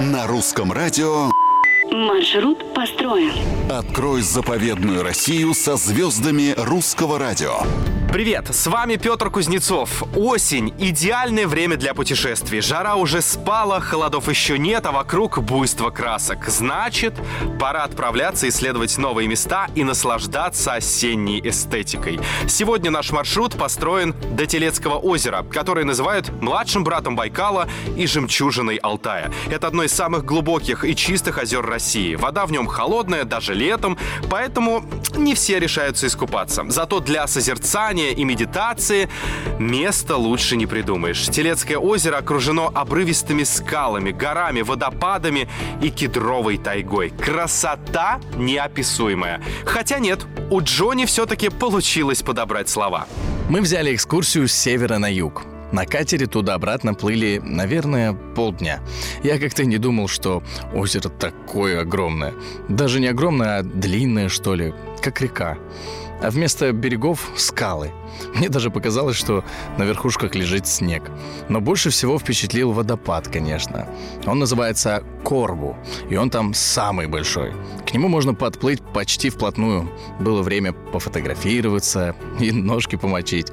На русском радио Маршрут построен. открой заповедную Россию со звездами русского радио. Привет, с вами Петр Кузнецов. Осень – идеальное время для путешествий. Жара уже спала, холодов еще нет, а вокруг буйство красок. Значит, пора отправляться исследовать новые места и наслаждаться осенней эстетикой. Сегодня наш маршрут построен до Телецкого озера, которое называют младшим братом Байкала и жемчужиной Алтая. Это одно из самых глубоких и чистых озер России. Вода в нем холодная, даже летом, поэтому не все решаются искупаться. Зато для созерцания и медитации места лучше не придумаешь. Телецкое озеро окружено обрывистыми скалами, горами, водопадами и кедровой тайгой. Красота неописуемая. Хотя нет, у Джонни все-таки получилось подобрать слова. Мы взяли экскурсию с севера на юг. На катере туда-обратно плыли, наверное, полдня. Я как-то не думал, что озеро такое огромное. Даже не огромное, а длинное, что ли, как река. А вместо берегов — скалы. Мне даже показалось, что на верхушках лежит снег. Но больше всего впечатлил водопад, конечно. Он называется Коргу, и он там самый большой. К нему можно подплыть почти вплотную. Было время пофотографироваться и ножки помочить.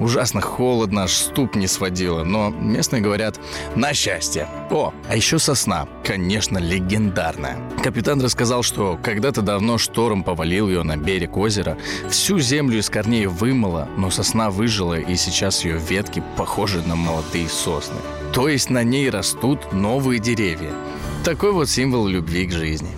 Ужасно холодно, аж ступни сводило, но местные говорят «на счастье». О, а еще сосна, конечно, легендарная. Капитан рассказал, что когда-то давно шторм повалил ее на берег озера, всю землю из корней вымыло, но сосна выжила, и сейчас ее ветки похожи на молодые сосны. То есть на ней растут новые деревья. Такой вот символ любви к жизни.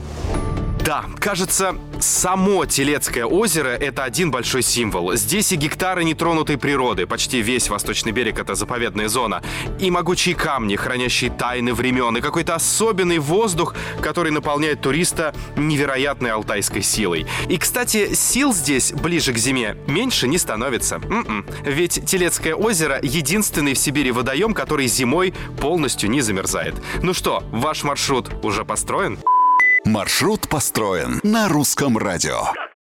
Да, кажется, само Телецкое озеро – это один большой символ. Здесь и гектары нетронутой природы, почти весь восточный берег – это заповедная зона, и могучие камни, хранящие тайны времен, и какой-то особенный воздух, который наполняет туриста невероятной алтайской силой. И, кстати, сил здесь, ближе к зиме, меньше не становится. М-м. Ведь Телецкое озеро – единственный в Сибири водоем, который зимой полностью не замерзает. Ну что, ваш маршрут уже построен? Маршрут построен на русском радио.